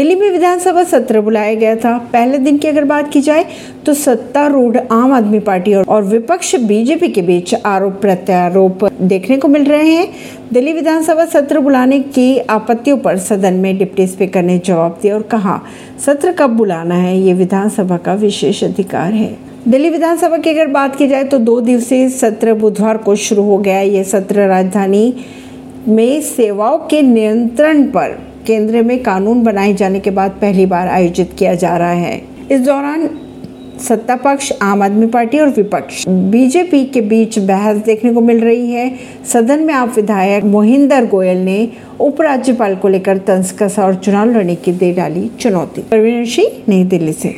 दिल्ली में विधानसभा सत्र बुलाया गया था। पहले दिन की अगर बात की जाए तो सत्तारूढ़ आम आदमी पार्टी और विपक्ष बीजेपी के बीच आरोप प्रत्यारोप देखने को मिल रहे हैं। दिल्ली विधानसभा सत्र बुलाने की आपत्तियों पर सदन में डिप्टी स्पीकर ने जवाब दिया और कहा, सत्र कब बुलाना है? ये विधानसभा का विशेष अधिकार है। दिल्ली विधानसभा की अगर बात की जाए तो दो दिवसीय सत्र बुधवार को शुरू हो गया। ये सत्र राजधानी में सेवाओं के नियंत्रण पर केंद्र में कानून बनाए जाने के बाद पहली बार आयोजित किया जा रहा है। इस दौरान सत्ता पक्ष आम आदमी पार्टी और विपक्ष, बीजेपी के बीच बहस देखने को मिल रही है। सदन में आप विधायक मोहिंदर गोयल ने उपराज्यपाल को लेकर तंज कसा और चुनाव लड़ने की दे डाली चुनौती। प्रवीण सिंह, नई दिल्ली से।